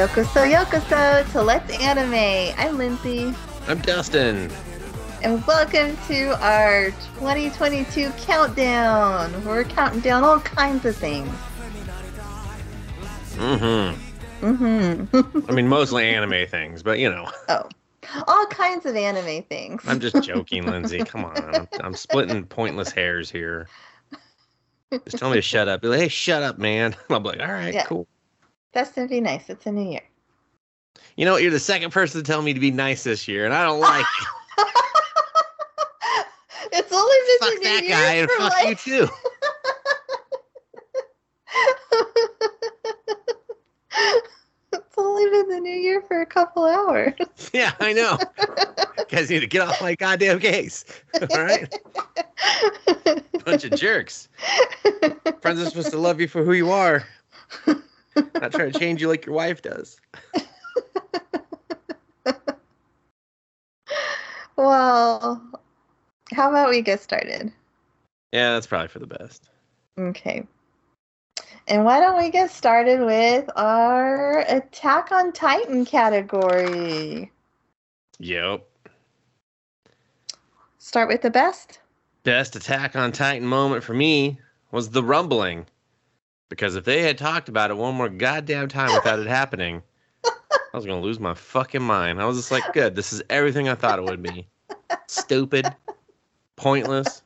Yokoso Yokoso to Let's Anime. I'm Lindsay. I'm Dustin. And welcome to our 2022 countdown. We're counting down all kinds of things. Mm-hmm. Mm-hmm. I mean, mostly anime things, but you know. Oh. All kinds of anime things. I'm just joking, Lindsay. Come on. I'm, I'm splitting pointless hairs here. Just tell me to shut up. Be like, hey, shut up, man. I'm like, all right, Yeah. cool. That's gonna be nice. It's a new year. You know what? You're the second person to tell me to be nice this year, and I don't like it. it's only been fuck the that new guy year and for fuck like... you too. it's only been the new year for a couple hours. Yeah, I know. You guys need to get off my goddamn case. All right, bunch of jerks. Friends are supposed to love you for who you are, not trying to change you like your wife does. well, how about we get started? Yeah, that's probably for the best. Okay. And why don't we get started with our Attack on Titan category? Yep. Start with the best? Best Attack on Titan moment for me was the rumbling. Because if they had talked about it one more goddamn time without it happening, I was gonna lose my fucking mind. I was just like, good, this is everything I thought it would be. Stupid, pointless,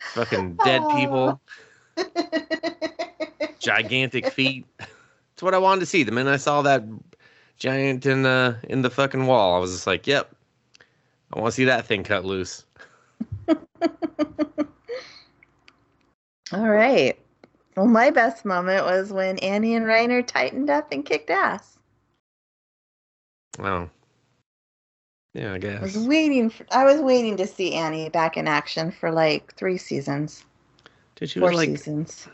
fucking dead people, gigantic feet. It's what I wanted to see. The minute I saw that giant in the in the fucking wall, I was just like, yep. I want to see that thing cut loose. All right. Well, my best moment was when Annie and Reiner tightened up and kicked ass. Wow. Yeah, I guess. I was waiting. For, I was waiting to see Annie back in action for like three seasons, Dude, she four like, seasons.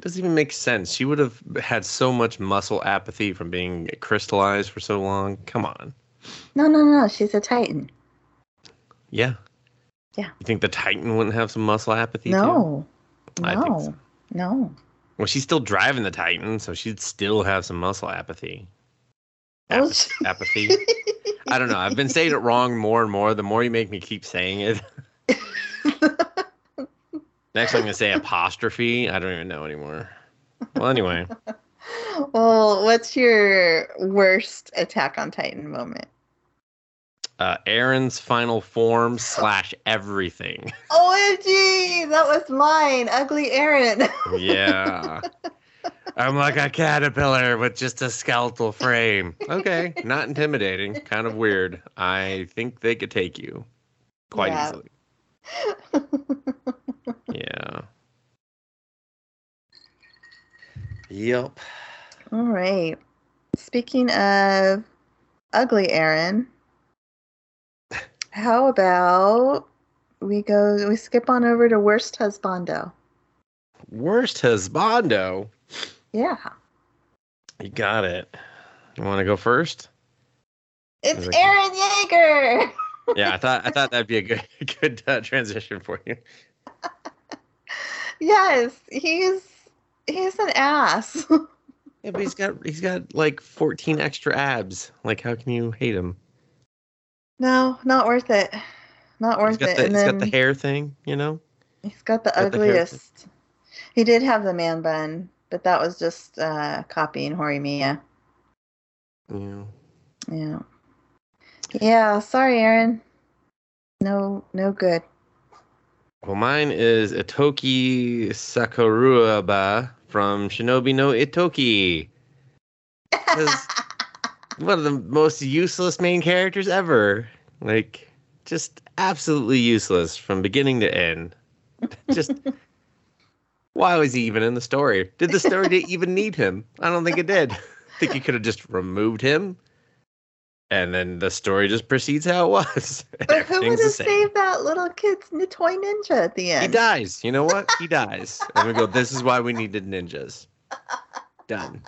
doesn't even make sense. She would have had so much muscle apathy from being crystallized for so long. Come on. No, no, no. She's a Titan. Yeah. Yeah. You think the Titan wouldn't have some muscle apathy? too? No, I no, think so. No. Well, she's still driving the Titan, so she'd still have some muscle apathy. Ap- apathy. I don't know. I've been saying it wrong more and more. The more you make me keep saying it. Next, I'm gonna say apostrophe. I don't even know anymore. Well, anyway. well, what's your worst Attack on Titan moment? Uh, Eren's final form slash everything. OMG, that was mine. Ugly Eren. Yeah. I'm like a caterpillar with just a skeletal frame. Okay, not intimidating. Kind of weird. I think they could take you quite Yeah. easily. Yeah. Yep. All right. Speaking of ugly Aaron, how about we go we skip on over to worst husbando? Worst husbando. Yeah. You got it. You want to go first? It's Okay. Eren Yeager. Yeah, I thought I thought that'd be a good good uh, transition for you. yes, he's he's an ass. Yeah, but he's got he's got like 14 extra abs. Like, how can you hate him? No, not worth it. Not He's worth got it. the and he's got the hair thing, you know. he's got the got the ugliest. he did have the man bun, but that was just uh copying Horimiya. Yeah. Yeah. Yeah, sorry, Eren. No, no good. Well, mine is Ittoki Sakuraba from Shinobi no Ittoki. one of the most useless main characters ever. Like, just absolutely useless from beginning to end. Just why was he even in the story? Did the story even need him? I don't think it did. I think you could have just removed him, and then the story just proceeds how it was. But who would have saved that little kid's toy ninja at the end? He dies. You know what? He dies. And we go, this is why we needed ninjas. Done.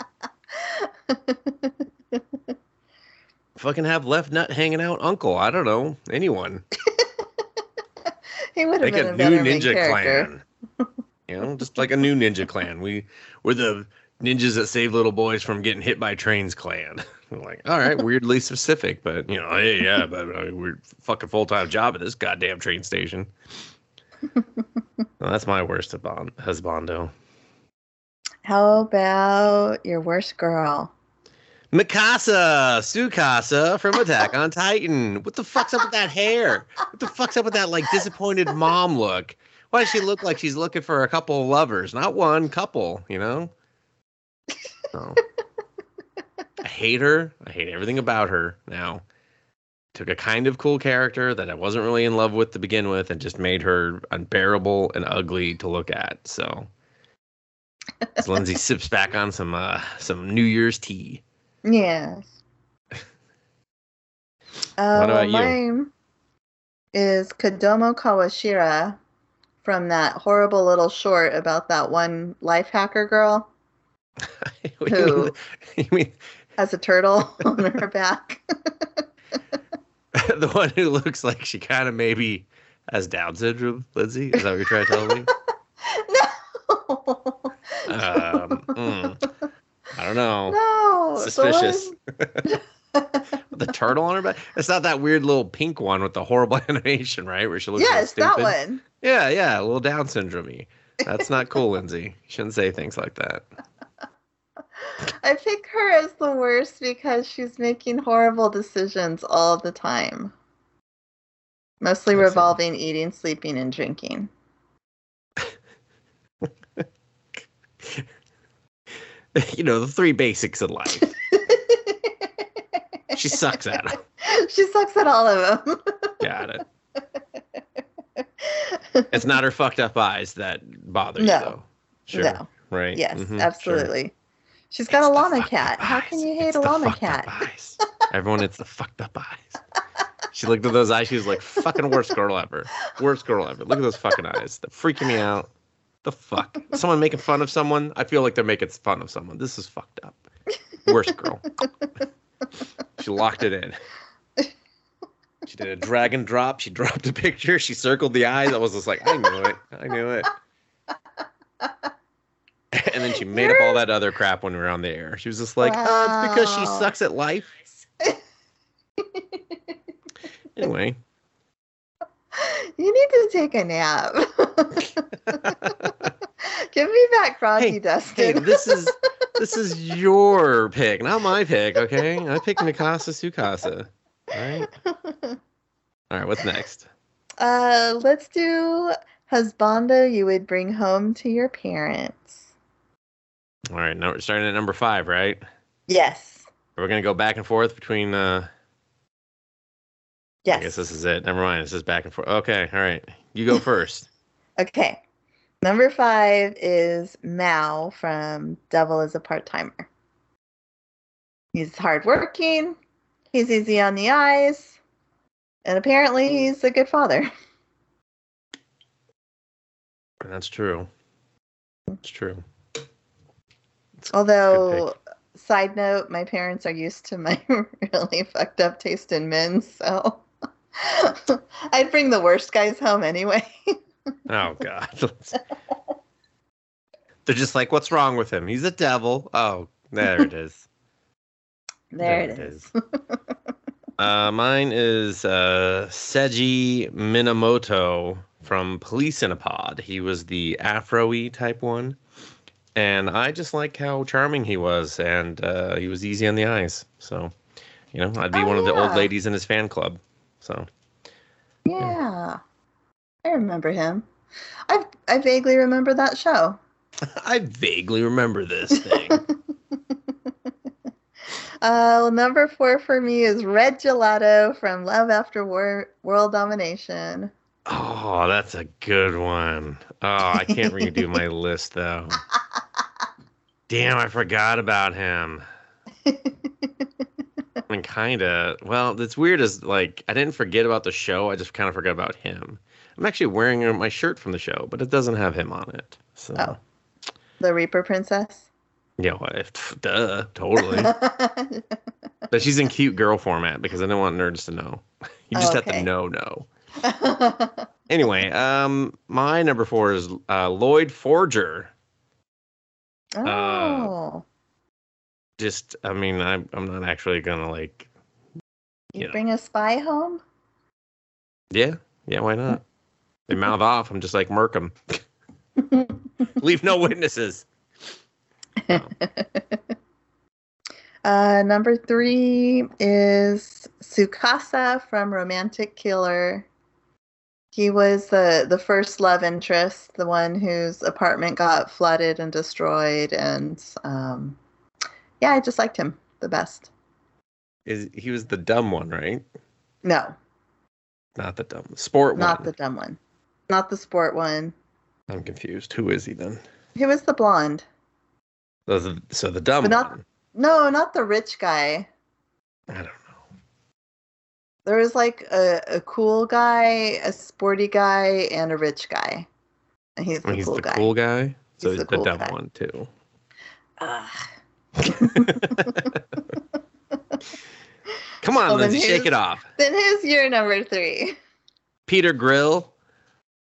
Fucking have left nut hanging out uncle. I don't know. Anyone. he would have Like been a a new ninja character. clan. You know, just like a new ninja clan. We we're the ninjas that save little boys from getting hit by trains clan. Like, all right, weirdly specific, but you know, hey, yeah, but I mean, we're fucking full time job at this goddamn train station. well, that's my worst husband- husbando. How about your worst girl? Mikasa, Sukasa from Attack on Titan. What the fuck's up with that hair? What the fuck's up with that like disappointed mom look? Why does she look like she's looking for a couple of lovers, not one couple? You know. No. I hate her. I hate everything about her now. Took a kind of cool character that I wasn't really in love with to begin with and just made her unbearable and ugly to look at. So as Lindsay sips back on some uh, some New Year's tea. Yes. Uh, about you? mine is Kodomo Kawashira from that horrible little short about that one life hacker girl What you Who? you mean has a turtle on her back. the one who looks like she kind of maybe has Down syndrome, Lindsay? Is that what you're trying to tell me? no. Um, mm, I don't know. no. Suspicious. With the turtle on her back? It's not that weird little pink one with the horrible animation, right? Where she looks yes, that stupid. one. Yeah, yeah, a little Down syndrome That's not cool, Lindsay. You shouldn't say things like that. I pick her as the worst because she's making horrible decisions all the time. Mostly revolving eating, sleeping, and drinking. you know, the three basics in life. She sucks at them. she sucks at all of them. Got it. It's not her fucked up eyes that bother you, though. Sure. No. Right. yes, Mhm, sure. absolutely. She's got It's a llama cat. How can you hate It's a llama cat? eyes. Everyone, it's the fucked up eyes. She looked at those eyes. She was like, "Fucking worst girl ever. Worst girl ever. Look at those fucking eyes. They're freaking me out. The fuck? Someone making fun of someone? I feel like they're making fun of someone. This is fucked up. Worst girl. she locked it in. She did a drag and drop. She dropped a picture. She circled the eyes. I was just like, I knew it. I knew it. and then she made up all that other crap when we were on the air. She was just like, uh, it's because she sucks at life. Anyway, You need to take a nap. Give me back Froggy Hey, Dustin. hey, this is this is your pick, not my pick. Okay, I picked Mikasa Sukasa. All right, all right. What's next? uh, let's do husbando you would bring home to your parents. All right, now we're starting at number five, right? Yes. We're gonna go back and forth between. uh Yes. I guess this is it. Never mind. This is back and forth. Okay, all right. You go first. Okay. Number five is Mao from Devil is a Part Timer. He's hardworking, he's easy on the eyes, and apparently he's a good father. That's true. It's true. Although, side note, my parents are used to my really fucked up taste in men, so I'd bring the worst guys home anyway. Oh God. They're just like, what's wrong with him? He's a devil. Oh, there it is. there it is. uh, mine is uh, Seiji Minamoto from Police in a Pod. He was the Afro-y type one. And I just like how charming he was, and uh, he was easy on the eyes. So, you know, I'd be Oh, one of the old ladies in his fan club. So, Yeah. I remember him. I I vaguely remember that show. I vaguely remember this thing. Uh, number four for me is Red Gelato from Love After War World Domination. Oh, that's a good one. Oh, I can't redo my list though. Damn, I forgot about him. I mean, kind of. Well, it's weird Is like I didn't forget about the show. I just kind of forgot about him. I'm actually wearing uh, my shirt from the show, but it doesn't have him on it. So, Oh. The Reaper Princess. yeah, well, duh, totally. but she's in cute girl format because I don't want nerds to know. You just have Okay. to know, know. Anyway, um, my number four is uh, Lloyd Forger. Oh, Just, I mean, I'm I'm not actually gonna like. you yeah. bring a spy home? Yeah, yeah, why not? They mouth off. I'm just like murk 'em. Leave no witnesses. uh, number three is Tsukasa from Romantic Killer. He was the the first love interest, the one whose apartment got flooded and destroyed, and um, yeah, I just liked him the best. Is he was the dumb one, right? No, Not the dumb sport not one. Not the dumb one, not the sport one. I'm confused. Who is he then? He was the blonde. So the, so the dumb But not- one. No, not the rich guy. I don't know. There was like a, a cool guy, a sporty guy, and a rich guy. And he's the he's cool the guy. cool guy. So He's he's the cool dumb guy. one too. Ugh. Come on, Well, Lindsay, shake it off. Then who's your number three? Peter Grill.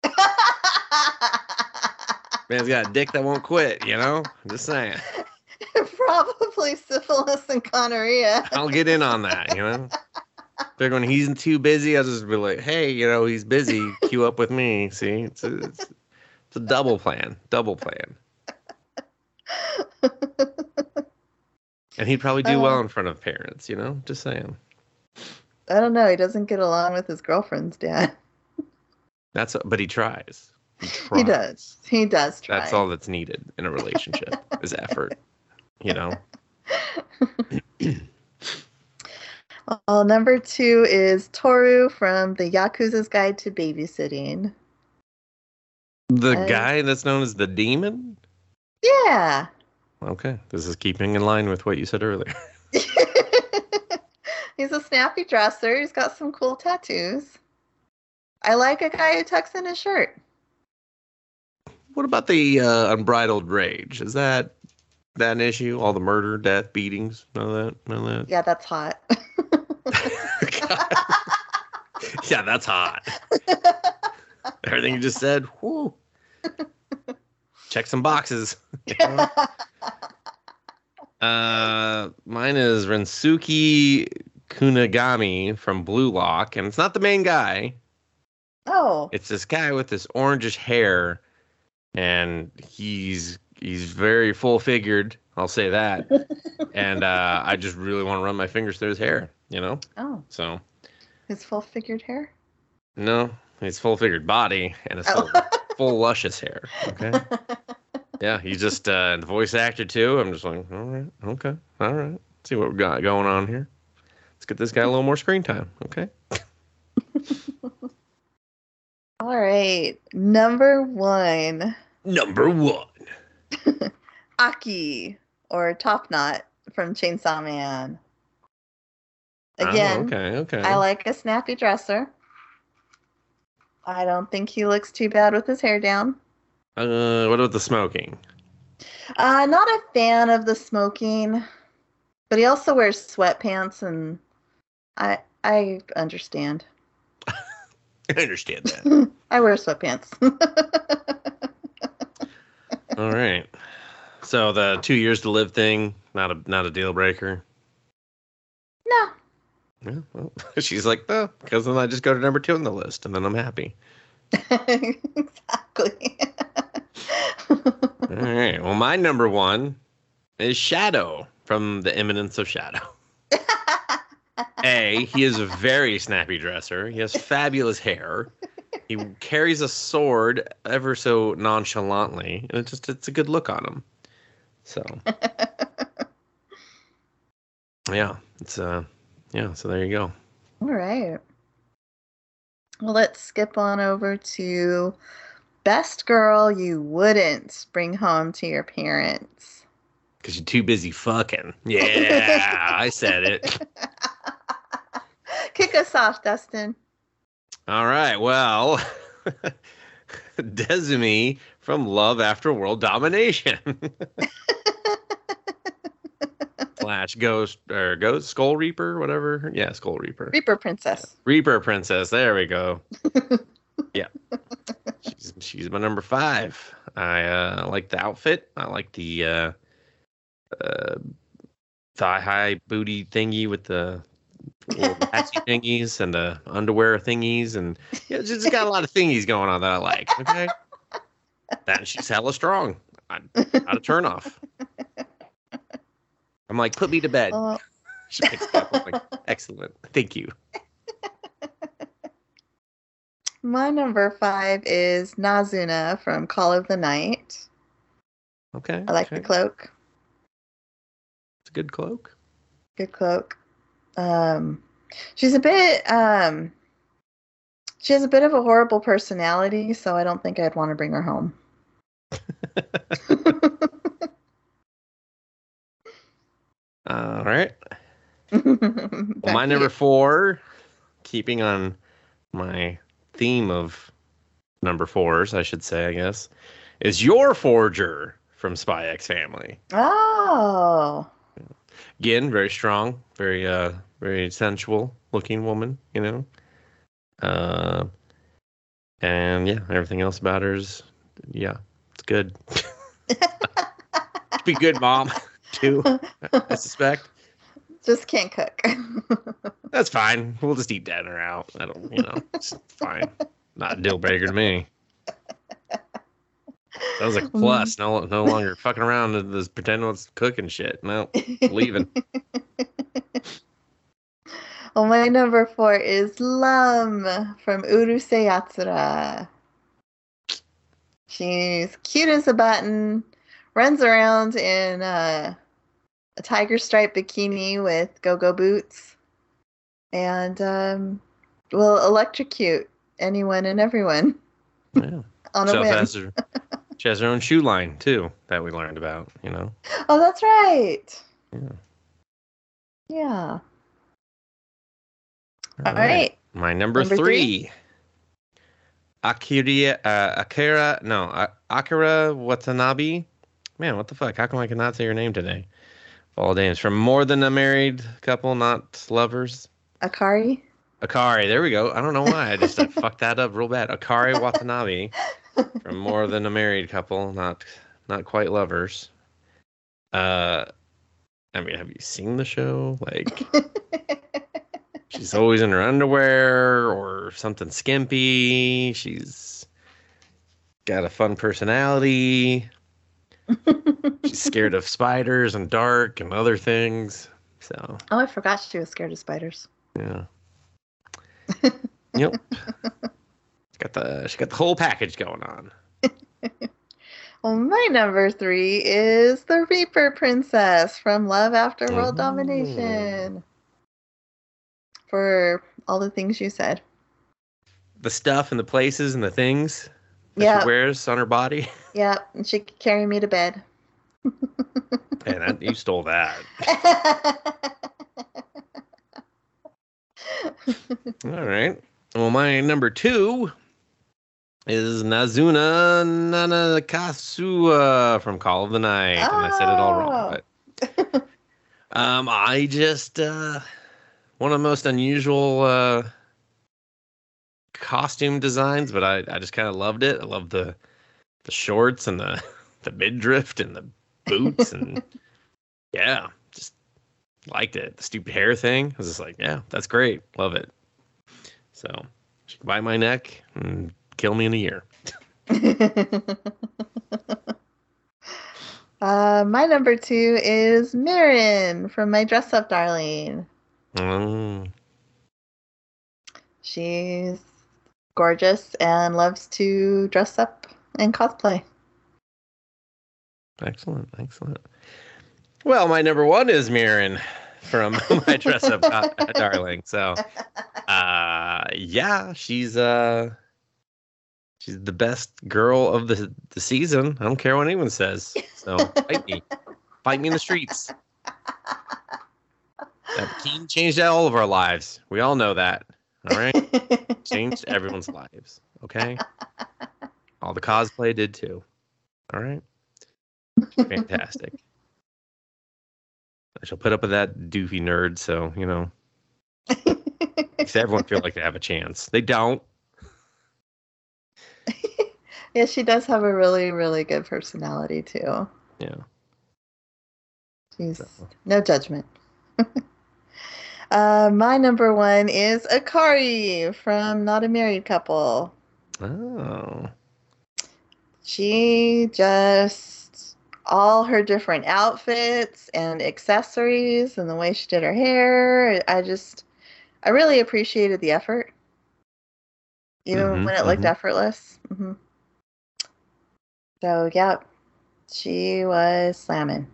Man's got a dick that won't quit, you know? Just saying. Probably syphilis and gonorrhea. I'll get in on that, you know? But when he's too busy, I'll just be like, hey, you know, he's busy. Queue up with me. See? It's a, it's, it's a double plan. Double plan. And he'd probably do well Uh. in front of parents, you know? Just saying. I don't know. He doesn't get along with his girlfriend's dad. That's but he tries. He tries. He does. He does try. That's all that's needed in a relationship is effort. You know? Well, uh, number two is Toru from the Yakuza's Guide to Babysitting. The I- guy that's known as the demon? Yeah. Okay. This is keeping in line with what you said earlier. He's a snappy dresser. He's got some cool tattoos. I like a guy who tucks in his shirt. What about the uh, unbridled rage? Is that that an issue? All the murder, death, beatings, none of that, none of that. Yeah, that's hot. yeah, that's hot. Everything you just said. Whoo. Check some boxes. Uh, mine is Rensuke Kunigami from Blue Lock, and it's not the main guy. Oh, It's this guy with this orangish hair, and he's he's very full figured. I'll say that. and uh, I just really want to run my fingers through his hair, you know. oh, So his full figured hair. no, his full figured body and his full, Oh. full luscious hair. Okay. Yeah, he's just uh, the voice actor too. I'm just like, all right, okay, all right. see what we got going on here. Let's get this guy a little more screen time. Okay. All right, number one, Number one. Aki or Top Knot from Chainsaw Man. Oh, Again, okay. Okay. I like a snappy dresser. I don't think he looks too bad with his hair down. Uh, what about the smoking? Uh, not a fan of the smoking, but he also wears sweatpants, and I I understand. I understand that. I wear sweatpants. All right. So the two years to live thing, not a not a deal breaker. no, Yeah. Well, she's like, oh, no, because then I just go to number two on the list, and then I'm happy. exactly. All right. Well, my number one is Shadow from The Eminence of Shadow. A, he is a very snappy dresser. He has fabulous hair. He carries a sword ever so nonchalantly, and it just it's a good look on him. So yeah, it's uh yeah, so there you go. All right. Well, let's skip on over to best girl you wouldn't bring home to your parents. Cause you're too busy fucking. Yeah, I said it. Kick us off, Dustin. All right. Well, Desmi from Love After World Domination. Slash Ghost or Ghost Skull Reaper, whatever. Yeah, Skull Reaper. Reaper Princess. Reaper Princess. There we go. yeah. She's she's my number five. I uh, like the outfit. I like the uh, uh, thigh high booty thingy with the little patchy thingies and the underwear thingies, and yeah, just got a lot of thingies going on that I like. Okay, that she's hella strong. I, not a turn off. I'm like, put me to bed. Oh, She picks up. I'm like, excellent. Thank you. my number five is Nazuna from Call of the Night. Okay. I like okay. the cloak. It's a good cloak. Good cloak. Um, she's a bit. Um, she has a bit of a horrible personality, so I don't think I'd want to bring her home. All right. Well, my number four, keeping on my theme of number fours, I should say, I guess, is Yor Forger from Spy X Family. Oh, Again, very strong, very uh, very sensual looking woman, you know. Uh, and yeah, everything else about her is, yeah, it's good. Be good, mom, too. I suspect. just can't cook. That's fine. We'll just eat dinner out. I don't, you know, it's fine. Not a deal breaker to me. That was like a plus. No, no longer fucking around and just pretending it's cooking shit. No, leaving. well, my number four is Lum from Urusei Yatsura. She's cute as a button, runs around in uh, a tiger stripe bikini with go-go boots, and um, will electrocute anyone and everyone Yeah. on a whim. she has her own shoe line too that we learned about. You know. Oh, that's right. Yeah. Yeah. All right. My number, Number three. Akira, uh, Akira, no, uh, Akira Watanabe. Man, what the fuck? How come I cannot say your name today? Of all names, from more than a married couple, not lovers. Akari. Akari, there we go. I don't know why I just I fucked that up real bad. Akari Watanabe, from more than a married couple, not not quite lovers. Uh, I mean, have you seen the show? Like, she's always in her underwear or something skimpy. She's got a fun personality. She's scared of spiders and dark and other things. So, Oh, I forgot she was scared of spiders. yeah. yep. She got the she got the whole package going on. Well, my number three is the Reaper Princess from Love After World. Domination. For all the things you said. The stuff and the places and the things that Yeah, she wears on her body. yeah, and she could carry me to bed. Man, that, you stole that. All right. Well, my number two is Nazuna Nanakasua from Call of the Night. And I said it all wrong. But um, I just, uh, one of the most unusual uh, costume designs, but I, I just kind of loved it. I love the the shorts and the, the midriff and the boots. And yeah, just liked it. The stupid hair thing. I was just like, yeah, that's great. Love it. So she can bite my neck and kill me in a year. uh, my number two is Marin from My Dress Up Darling. Mm, She's gorgeous and loves to dress up and cosplay. excellent, excellent. Well, my number one is Marin from my dress up darling. So, uh, yeah, she's uh, she's the best girl of the the season. I don't care what anyone says. So fight me, fight me in the streets. That bikini changed all of our lives. We all know that. All right. changed everyone's lives. Okay. All the cosplay did too. All right. Fantastic. I shall put up with that doofy nerd, so you know, makes everyone feel like they have a chance. They don't. Yeah, she does have a really, really good personality too. Yeah. She's no judgment. uh, my number one is Akari from Not a Married Couple. Oh. She just all her different outfits and accessories and the way she did her hair. I just I really appreciated the effort. Even Mhm, when it looked mhm. effortless. hmm So yeah, she was slamming.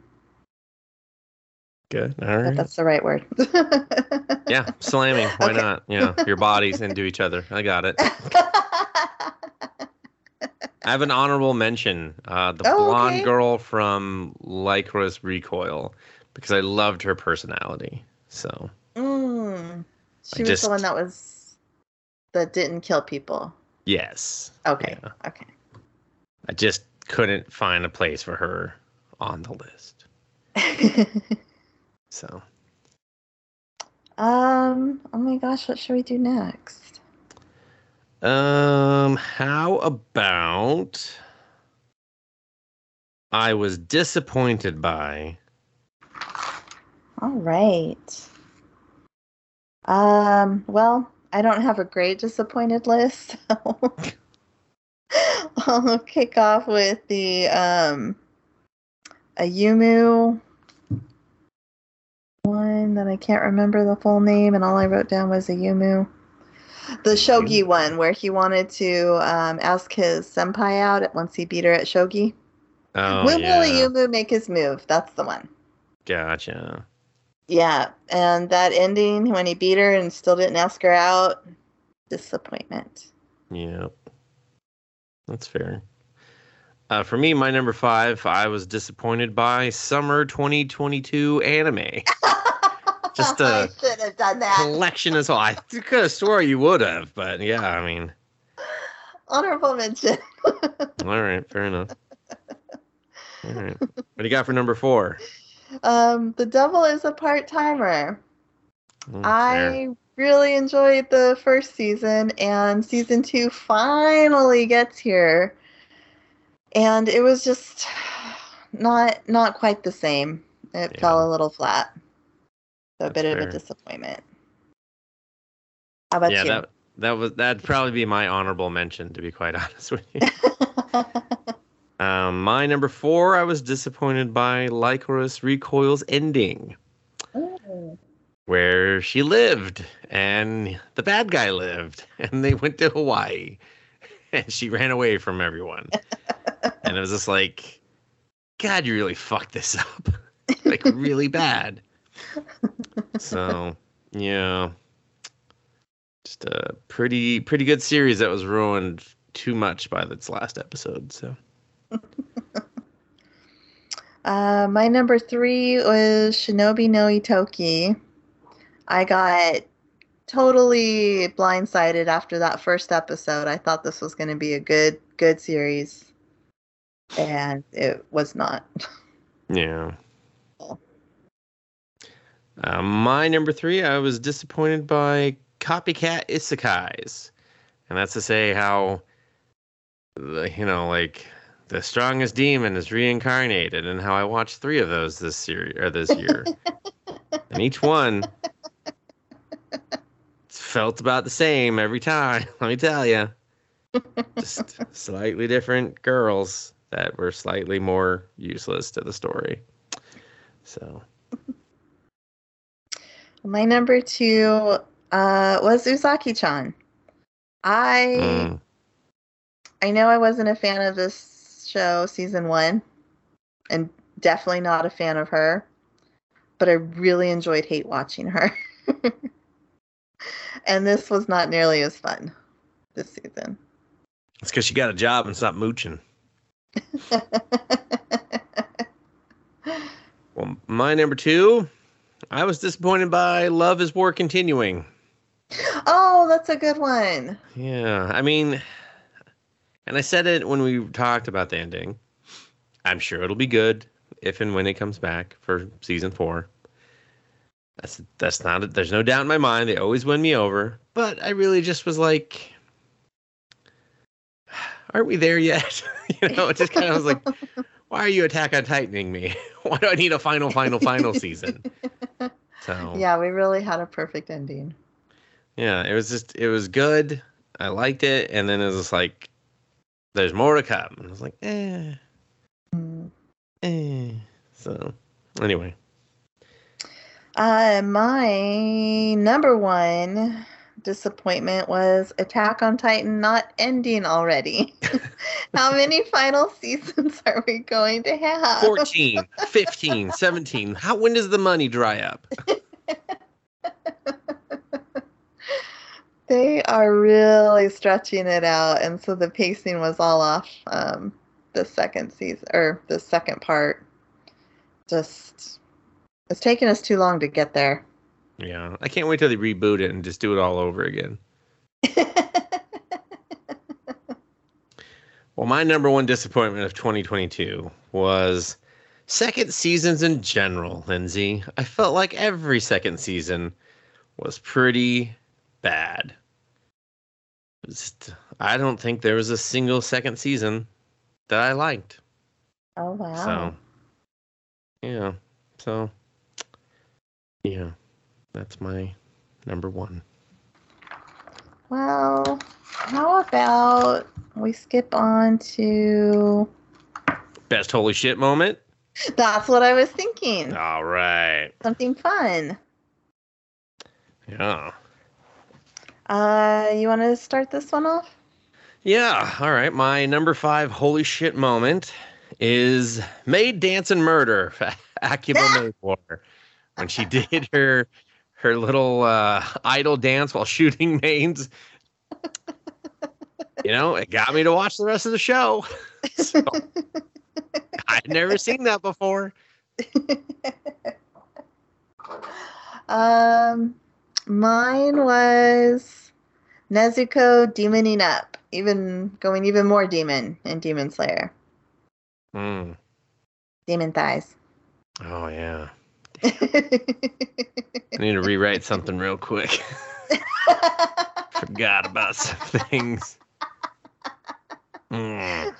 Good. All right. that's the right word. Yeah, slamming. Why Okay. not? Yeah, your bodies into each other. I got it. I have an honorable mention. Uh, the Oh, blonde okay. girl from Lycoris Recoil, because I loved her personality. So mm. I She was just- the one that was that didn't kill people. yes, Okay. Yeah. Okay. I just couldn't find a place for her on the list. So um. Oh my gosh, what should we do next? Um, how about I was disappointed by All right. Um. Well, I don't have a great disappointed list. So I'll kick off with the um Ayumu one that I can't remember the full name, and all I wrote down was Ayumu. The shogi one, where he wanted to um, ask his senpai out at once he beat her at shogi. Oh when yeah, will Ayumu make his move? That's the one. gotcha. Yeah, and that ending when he beat her and still didn't ask her out, disappointment. Yep, that's fair. Uh, for me, my number five, I was disappointed by summer 2022 anime Just, I should have done that. collection as well. I could have swore you would have, but yeah, I mean, Honorable mention. all right, fair enough. All right, what do you got for number four? um, the devil is a part timer. Mm, fair. Really enjoyed the first season, and season two finally gets here, and it was just not not quite the same. It Yeah. fell a little flat, so a That's bit of a disappointment. How about yeah, you? that that was that'd probably be my honorable mention to be quite honest with you. um, my number four, I was disappointed by Lycoris Recoil's ending, Ooh. Where she lived and the bad guy lived, and they went to Hawaii, and she ran away from everyone, and it was just like, God, you really fucked this up, like really bad. So yeah, just a pretty pretty good series that was ruined too much by its last episode. So Uh, my number three was Shinobi no Ittoki. I got totally blindsided after that first episode. I thought this was going to be a good, good series, and it was not. yeah. Uh, my number three, I was disappointed by copycat isekais, and that's to say how, the- you know, like the strongest demon is reincarnated, and how I watched three of those this series or this year, and each one felt about the same every time. Let me tell you, just slightly different girls that were slightly more useless to the story. So My number two uh, was Uzaki-chan. I mm, I know I wasn't a fan of this show season one, and definitely not a fan of her, but I really enjoyed hate watching her. and this was not nearly as fun this season. it's because she got a job and stopped mooching. Well, my number two, I was disappointed by Love is War continuing. oh, that's a good one. Yeah, I mean, and I said it when we talked about the ending. I'm sure it'll be good if and when it comes back for season four. That's that's not. There's no doubt in my mind. They always win me over. But I really just was like, aren't we there yet? you know, it just kind of was like, why are you Attack on Titaning me? why do I need a final, final, final season? So Yeah, we really had a perfect ending. yeah, it was just it was good. I liked it, and then it was just like, there's more to come. And I was like, eh, Mm. eh. So anyway, Uh, my number one disappointment was Attack on Titan not ending already. How many final seasons are we going to have? 14, 15, 17. How when does the money dry up? They are really stretching it out, and so the pacing was all off um, the second season or the second part. Just it's taking us too long to get there. Yeah, I can't wait till they reboot it and just do it all over again. Well, my number one disappointment of 2022 was second seasons in general, Lindsay. I felt like every second season was pretty bad. Just- I don't think there was a single second season that I liked. oh wow! So, yeah. So, yeah, that's my number one. Well, how about we skip on to? Best holy shit moment. That's what I was thinking. All right. Something fun. Yeah. Uh, you want to start this one off? Yeah. All right. My number five holy shit moment is Maid Dance and Murder, Akiba Mayflower, when she did her her little uh, idol dance while shooting mains. You know, it got me to watch the rest of the show. So, I'd never seen that before. Um, mine was Nezuko demoning up, even going even more demon in Demon Slayer. Mm. Demon thighs. Oh yeah. I need to rewrite something real quick. Forgot about some things. Mm.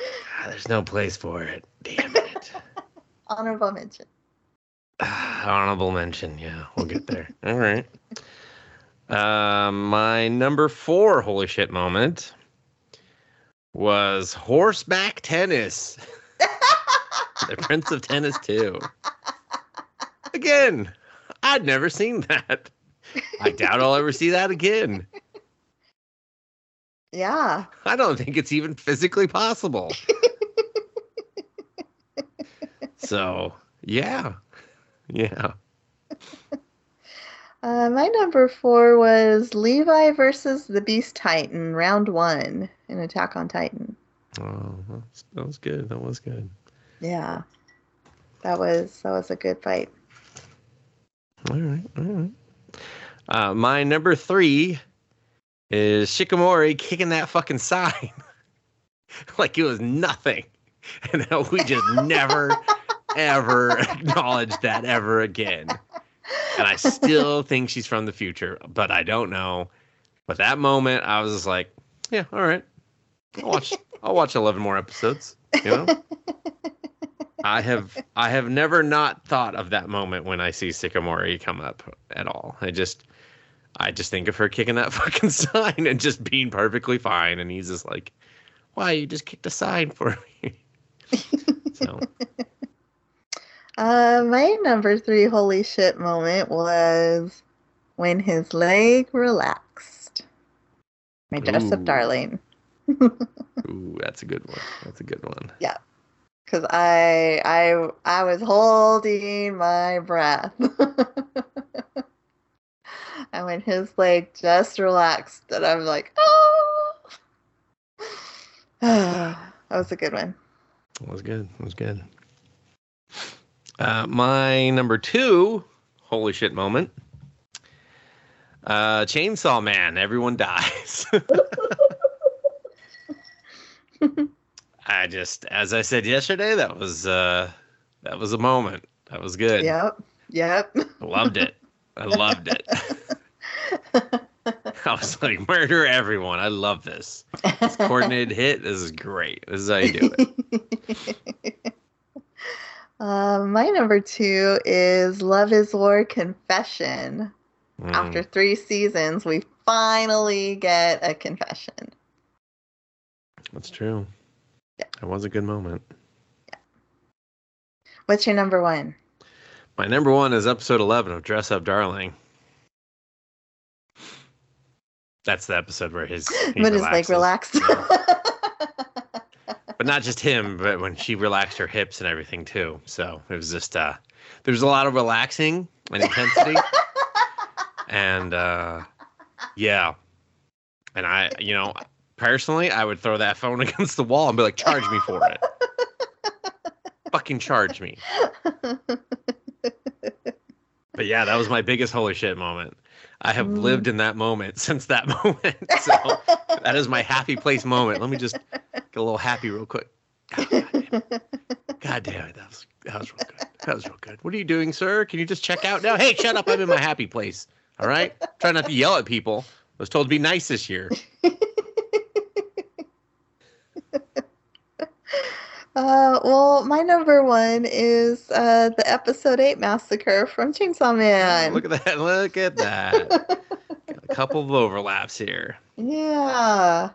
Ah, there's no place for it. Damn it. Honorable mention. Honorable mention. Yeah, we'll get there. All right. Um, my number four holy shit moment was horseback tennis. The Prince of Tennis 2. Again, I'd never seen that. I doubt I'll ever see that again. Yeah. I don't think it's even physically possible. so, yeah. Yeah. Uh, my number four was Levi versus the Beast Titan, round one in Attack on Titan. Oh, that was good. That was good. Yeah. That was that was a good fight. All right. All right. Uh, my number three is Shikimori kicking that fucking sign like it was nothing. And we just never, ever acknowledged that ever again. And I still think she's from the future, but I don't know. But that moment, I was just like, yeah, all right. I'll watch. I'll watch eleven more episodes. You know. I have I have never not thought of that moment when I see Sycamore come up at all. I just I just think of her kicking that fucking sign and just being perfectly fine. And he's just like, Why you just kicked a sign for me? so Uh, my number three holy shit moment was when his leg relaxed. My dress up darling. ooh, that's a good one. That's a good one. Cause I I I was holding my breath. and when his leg just relaxed, and I'm like, oh, that was a good one. That was good. That was good. Uh, my number two holy shit moment. Uh, Chainsaw Man, everyone dies. I just, as I said yesterday, that was uh, that was a moment. That was good. Yep, yep. I loved it. I loved it. I was like, murder everyone. I love this. This coordinated hit. This is great. This is how you do it. uh, my number two is Love is War Confession. Mm. After three seasons, we finally get a confession. That's true. Yeah. That was a good moment. Yeah. What's your number one? My number one is episode 11 of Dress Up Darling. That's the episode where his. he but it's like relaxed. But not just him, but when she relaxed her hips and everything too. So it was just, uh, there was a lot of relaxing and intensity. and uh, yeah. And I, you know, personally, I would throw that phone against the wall and be like, charge me for it. Fucking charge me. But yeah, that was my biggest holy shit moment. I have Mm. lived in that moment since that moment. So that is my happy place moment. Let me just get a little happy real quick. God, damn it. God damn it. That was that was real good. That was real good. What are you doing, sir? Can you just check out now? Hey, shut up. I'm in my happy place. All right? Try not to yell at people. I was told to be nice this year. Uh, well, my number one is uh, the episode eight massacre from Chainsaw Man. Look at that. Look at that. Got a couple of overlaps here. yeah.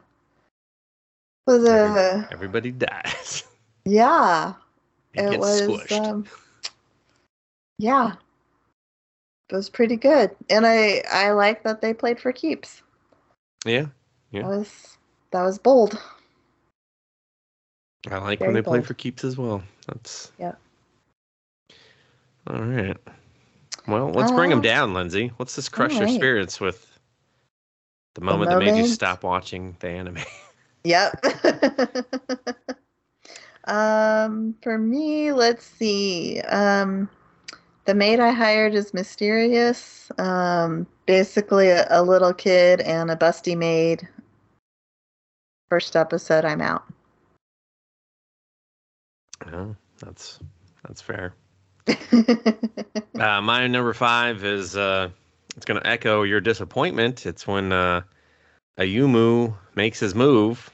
Was a Everybody dies. yeah. It, It was squished. um, yeah. It was pretty good, and I I like that they played for keeps. yeah. Yeah. That was that was bold. I like Very when they play for keeps as well. That's yeah. All right. Well, let's bring them Uh, down, Lindsay. Let's just crush your alright. spirits with the moment that made you stop watching the anime. Yep. um, for me, let's see. Um, the maid I hired is mysterious. Um, basically a, a little kid and a busty maid. First episode, I'm out. Oh, that's that's fair. Uh, my number five is uh, it's going to echo your disappointment. It's when uh, Ayumu makes his move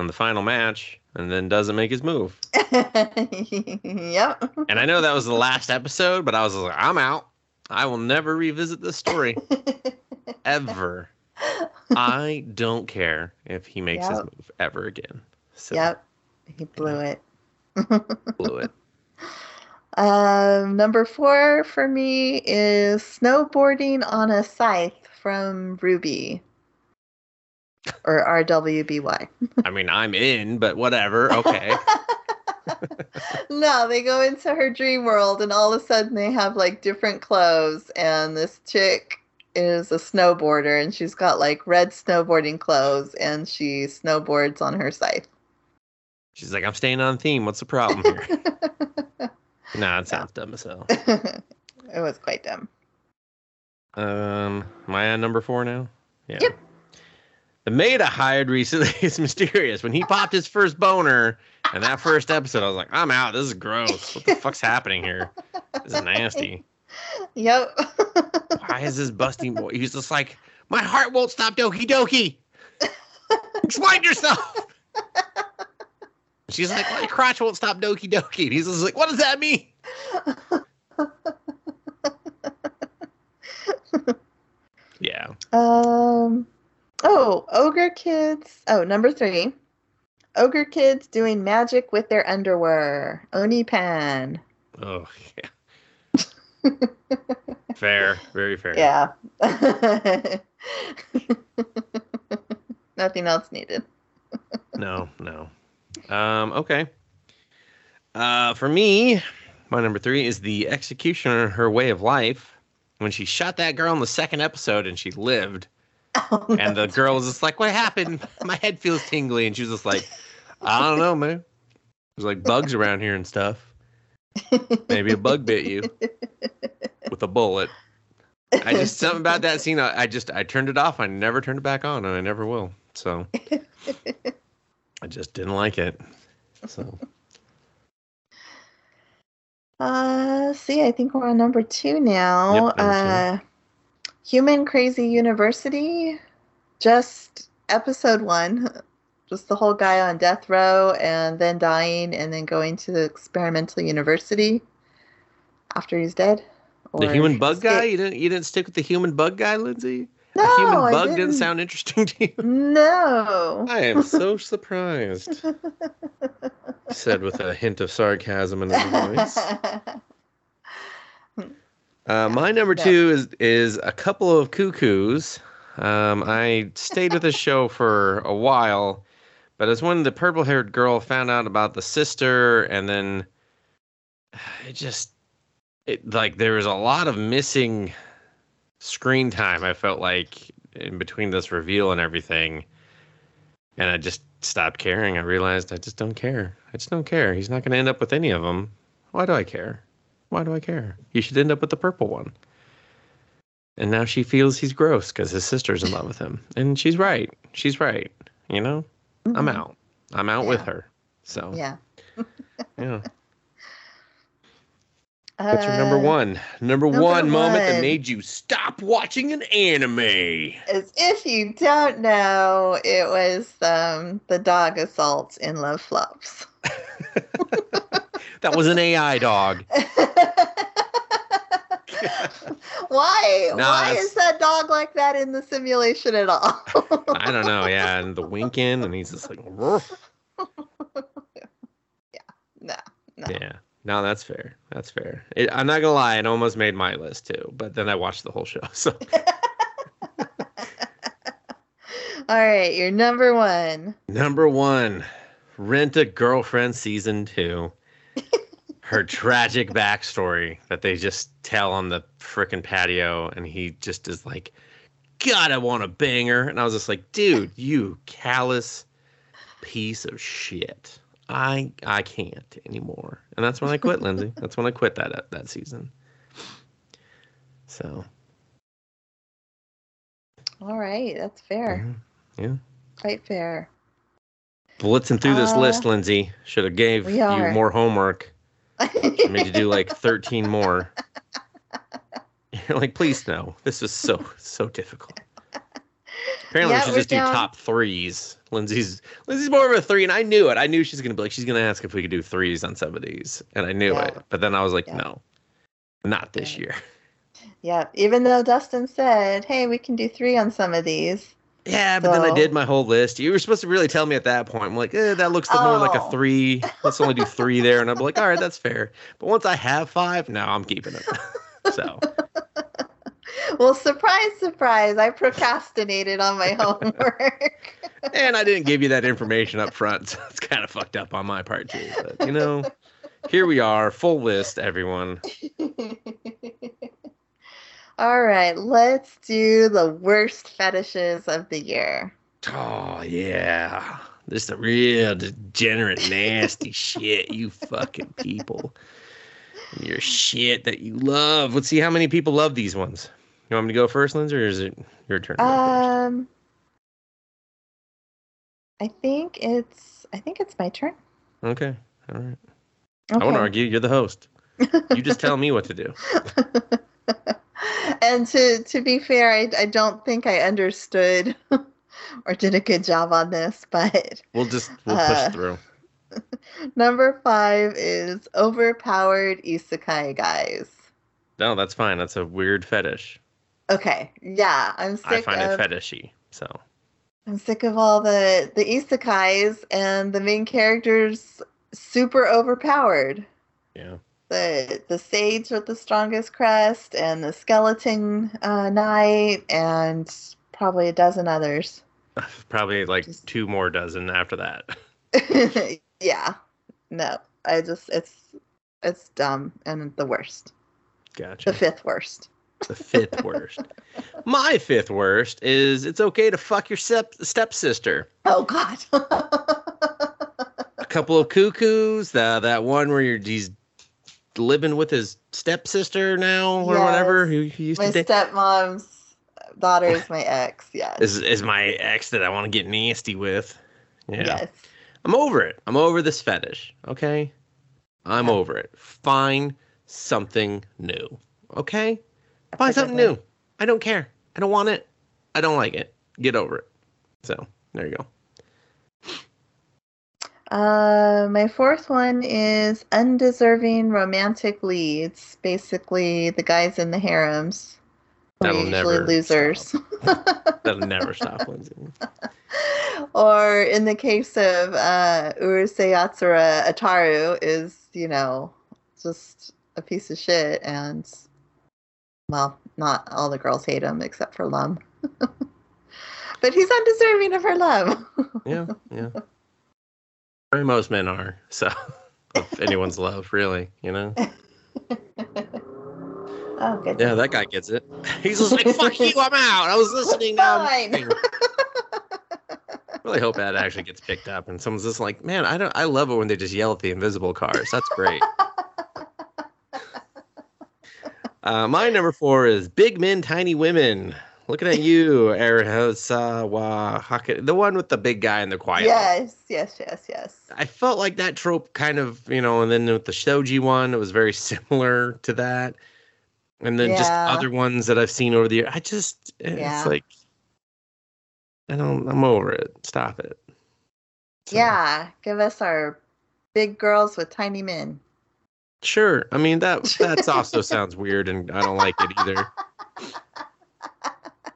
on the final match and then doesn't make his move. yep. And I know that was the last episode, but I was like, I'm out. I will never revisit this story ever. I don't care if he makes his move ever again. So Yep. He blew it. Blew it. Um, number four for me is snowboarding on a scythe from Ruby or RWBY. I mean, I'm in, but whatever. Okay. no, they go into her dream world and all of a sudden they have like different clothes and this chick is a snowboarder and she's got like red snowboarding clothes and she snowboards on her scythe. She's like, I'm staying on theme. What's the problem here? nah, it sounds dumb as hell. it was quite dumb. Um, am I on number four now? Yeah. Yep. The maid I hired recently is mysterious. When he popped his first boner in that first episode, I was like, I'm out. This is gross. What the fuck's happening here? This is nasty. Yep. Why is this busting boy? He's just like, my heart won't stop doki doki. Explain yourself. She's like, my crotch won't stop doki doki. And he's just like, what does that mean? Yeah. Um. Oh, ogre kids. Oh, number three. Ogre kids doing magic with their underwear. Oni pan. Oh, yeah. fair. Very fair. Yeah. Nothing else needed. No, no. Um, okay. Uh, for me, my number three is the executioner, her way of life. When she shot that girl in the second episode and she lived, Oh, and the girl was just like, "What happened? My head feels tingly," and she was just like, "I don't know, man. There's like bugs around here and stuff. Maybe a bug bit you with a bullet." I just something about that scene. I, I just I turned it off. I never turned it back on, and I never will. So I just didn't like it. So Uh, see, I think we're on number two now. Yep, two. uh, Human Crazy University just episode one, just the whole guy on death row and then dying and then going to the experimental university after he's dead. The human bug guy? You didn't you didn't stick with the human bug guy, Lindsay? No, the human bug didn't. didn't. sound interesting to you. No. I am so surprised. Said with a hint of sarcasm in his voice. Uh, my number two is is a couple of cuckoos. Um, I stayed with the show for a while, but as when the purple haired girl found out about the sister, and then it just it like there was a lot of missing screen time. I felt like in between this reveal and everything, and I just stopped caring. I realized I just don't care. I just don't care. He's not going to end up with any of them. Why do I care? Why do I care? He should end up with the purple one. And now she feels he's gross because his sister's in love with him. And she's right. She's right. You know, I'm Mhm. out. I'm out with her. So, yeah. Yeah. What's your number Uh, one? Number, number one moment that made you stop watching an anime. As if you don't know, it was um, the dog assault in Love Flops. That was an AI dog. Why? No, Why is that dog like that in the simulation at all? I don't know. Yeah. And the winking, and he's just like, yeah. no, no. yeah. No, that's fair. That's fair. It, I'm not gonna lie, it almost made my list too, but then I watched the whole show. So All right, your number one. number one, Rent a Girlfriend season two. Her tragic backstory that they just tell on the frickin' patio, and he just is like, God, I want to bang her. And I was just like, dude, you callous piece of shit. I I can't anymore. And that's when I quit, Lindsay. That's when I quit that that season. So All right, that's fair. mhm, yeah. Quite fair. Blitzing through this Uh, list, Lindsay. Should have gave you are. more homework. I made you do like 13 more. You're like, please no. This is so so difficult. Apparently, Yeah, we should just do top threes. Lindsay's Lindsay's more of a three, and I knew it. I knew she's gonna be like, she's gonna ask if we could do threes on some of these, and I knew Yeah. it. But then I was like, Yeah. no, not this year. yeah, even though Dustin said, "Hey, we can do three on some of these." Yeah, but then I did my whole list. You were supposed to really tell me at that point. I'm like, eh, that looks more like a Oh. three. Let's only do three there, and I'm like, all right, that's fair. But once I have five, no, I'm keeping it. so. Well, surprise, surprise! I procrastinated on my homework. and I didn't give you that information up front, so it's kind of fucked up on my part too. But you know, here we are, full list, everyone. All right, let's do the worst fetishes of the year. Oh yeah, just a real degenerate, nasty shit, you fucking people. Your shit that you love. Let's see how many people love these ones. You want me to go first, Lindsay, or is it your turn? to go first? Um, I think it's. I think it's my turn. Okay, all right. I won't argue. You're the host. You just tell me what to do. and to to be fair, I I don't think I understood or did a good job on this, but We'll just we'll push Uh, through. number five is overpowered isekai guys. No, that's fine. That's a weird fetish. Okay, yeah, I'm sick I find of it fetishy. So I'm sick of all the the isekais and the main characters super overpowered. yeah. The the sage with the strongest crest and the skeleton uh, knight and probably a dozen others. Probably like Just- two more dozen after that. yeah. No. I just it's it's dumb and the worst. Gotcha. The fifth worst. The fifth worst. My fifth worst is it's okay to fuck your step stepsister. Oh god. A couple of cuckoos. The, that one where you're he's living with his stepsister now or whatever Yes. who he used my to date. stepmom's daughter is my ex, yes. Is is my ex that I want to get nasty with. Yeah. Yes. I'm over it. I'm over this fetish. Okay. I'm Yeah. over it. Find something new. Okay. Find something new. I don't care. I don't want it. I don't like it. get over it. So there you go. Uh, my fourth one is undeserving romantic leads. Basically, the guys in the harems. That'll usually never losers. That'll never stop, Lindsay. or in the case of uh, Urusei Yatsura, Ataru is, you know, just a piece of shit. And, well, not all the girls hate him except for Lum. but he's undeserving of her love. Yeah, yeah. Very most men are. So, of anyone's love, really, you know. oh, good. Yeah, that guy gets it. He's just like, "Fuck you, I'm out." I was listening now. Fine. really hope that actually gets picked up, and someone's just like, "Man, I don't. I love it when they just yell at the invisible cars. That's great." Uh, my number four is Big Men, Tiny Women. Looking at you, Arasawa Haka, the one with the big guy in the quiet. yes, yes, yes, yes. I felt like that trope kind of, you know, and then with the Shoji one, it was very similar to that. And then just other ones that I've seen over the year. I just, it's Yeah. like, I don't, I'm over it. Stop it. So, Yeah, give us our big girls with tiny men. Sure. I mean, that, that's also sounds weird and I don't like it either.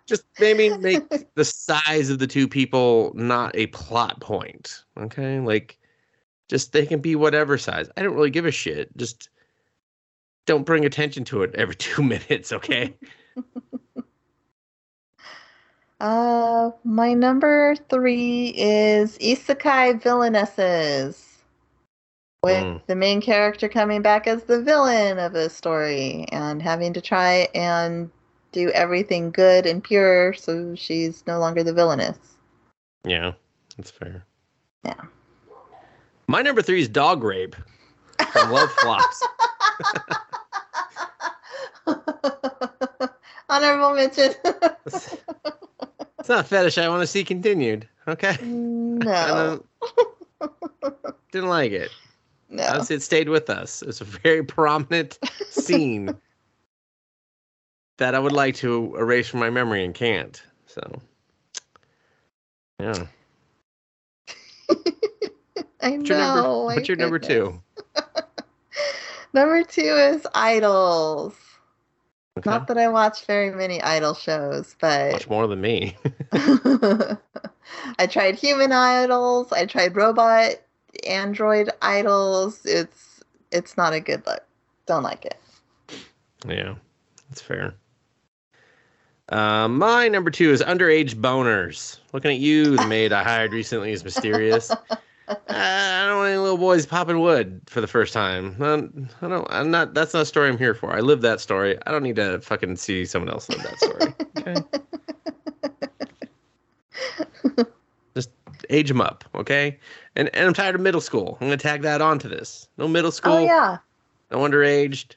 Just maybe make the size of the two people not a plot point. Okay. Like, just they can be whatever size. I don't really give a shit. Just don't bring attention to it every two minutes. Okay. Uh, my number three is Isekai Villainesses. With Mm. the main character coming back as the villain of a story and having to try and do everything good and pure so she's no longer the villainess. yeah. That's fair. Yeah. My number three is dog rape from Love Flops. Honorable mention. It's not a fetish I want to see continued. Okay. No. didn't like it. No. It stayed with us. It's a very prominent scene that I would like to erase from my memory and can't. So, yeah. I What's your know. number? What's your number two? Number two is Idols. Okay. Not that I watch very many Idol shows, but Much more than me. I tried human idols. I tried robot, android idols. It's it's not a good look. Don't like it. yeah, that's fair. Uh, my number two is underage boners. Looking at you, the maid I hired recently is mysterious. Uh, I don't want any little boys popping wood for the first time. Um, I don't. I'm not. That's not a story I'm here for. I live that story. I don't need to fucking see someone else live that story. Okay. Age them up, okay? And and I'm tired of middle school. I'm gonna tag that onto this. No middle school. Oh yeah. No underaged.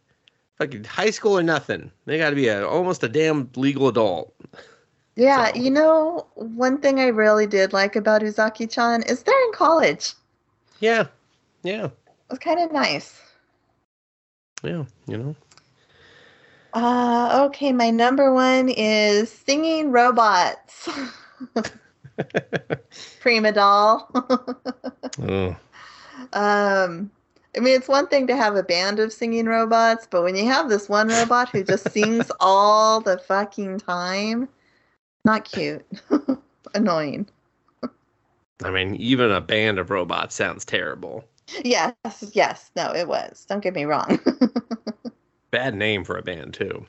Fucking high school or nothing. They got to be a almost a damn legal adult. Yeah, So- you know, one thing I really did like about Uzaki-chan is they're in college. Yeah. Yeah. It was kind of nice. Yeah. You know. Uh, okay, my number one is singing robots. Prima doll. oh. um, I mean, it's one thing to have a band of singing robots, but when you have this one robot who just sings all the fucking time, not cute. Annoying. I mean, even a band of robots sounds terrible. Yes, yes, no, it was. Don't get me wrong. Bad name for a band too.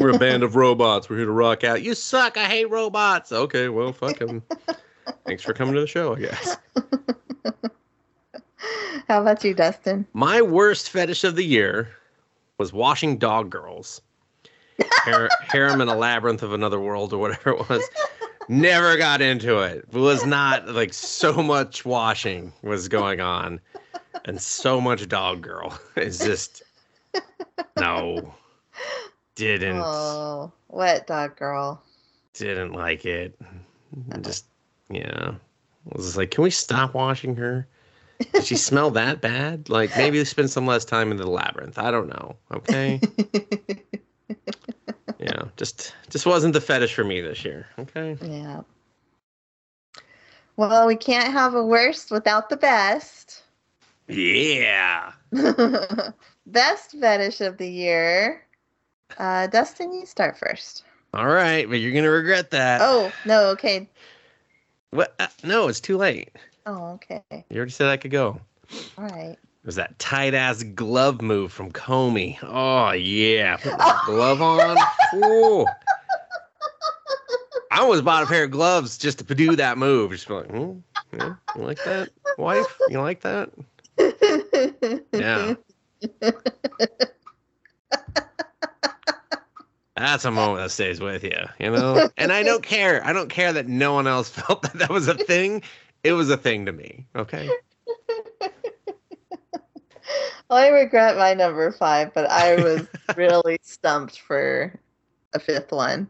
We're a band of robots. We're here to rock out. You suck. I hate robots. Okay, well, fuck them. Thanks for coming to the show. I guess. How about you, Dustin? My worst fetish of the year was washing dog girls. Har- harem in a labyrinth of another world or whatever it was. Never got into it. It was not like so much washing was going on and so much dog girl. It's just no. Didn't Oh, wet dog girl. didn't like it. I just yeah. I was just like, can we stop washing her? Did she smell that bad? Like maybe spend some less time in the labyrinth. I don't know. Okay. yeah. Just just wasn't the fetish for me this year. Okay. yeah. Well, we can't have a worst without the best. Yeah. best fetish of the year. Uh, Dustin, you start first. All right, but you're gonna regret that. Oh no, okay. What? Uh, no, it's too late. Oh, okay. You already said I could go. All right. It was that tight ass glove move from Komi. Oh yeah, put that glove on. Ooh. I almost bought a pair of gloves just to do that move. Just like, hmm, yeah, you like that, wife? You like that? Yeah. That's a moment that stays with you, you know? And I don't care. I don't care that no one else felt that that was a thing. It was a thing to me, okay? Well, I regret my number five, but I was really stumped for a fifth one.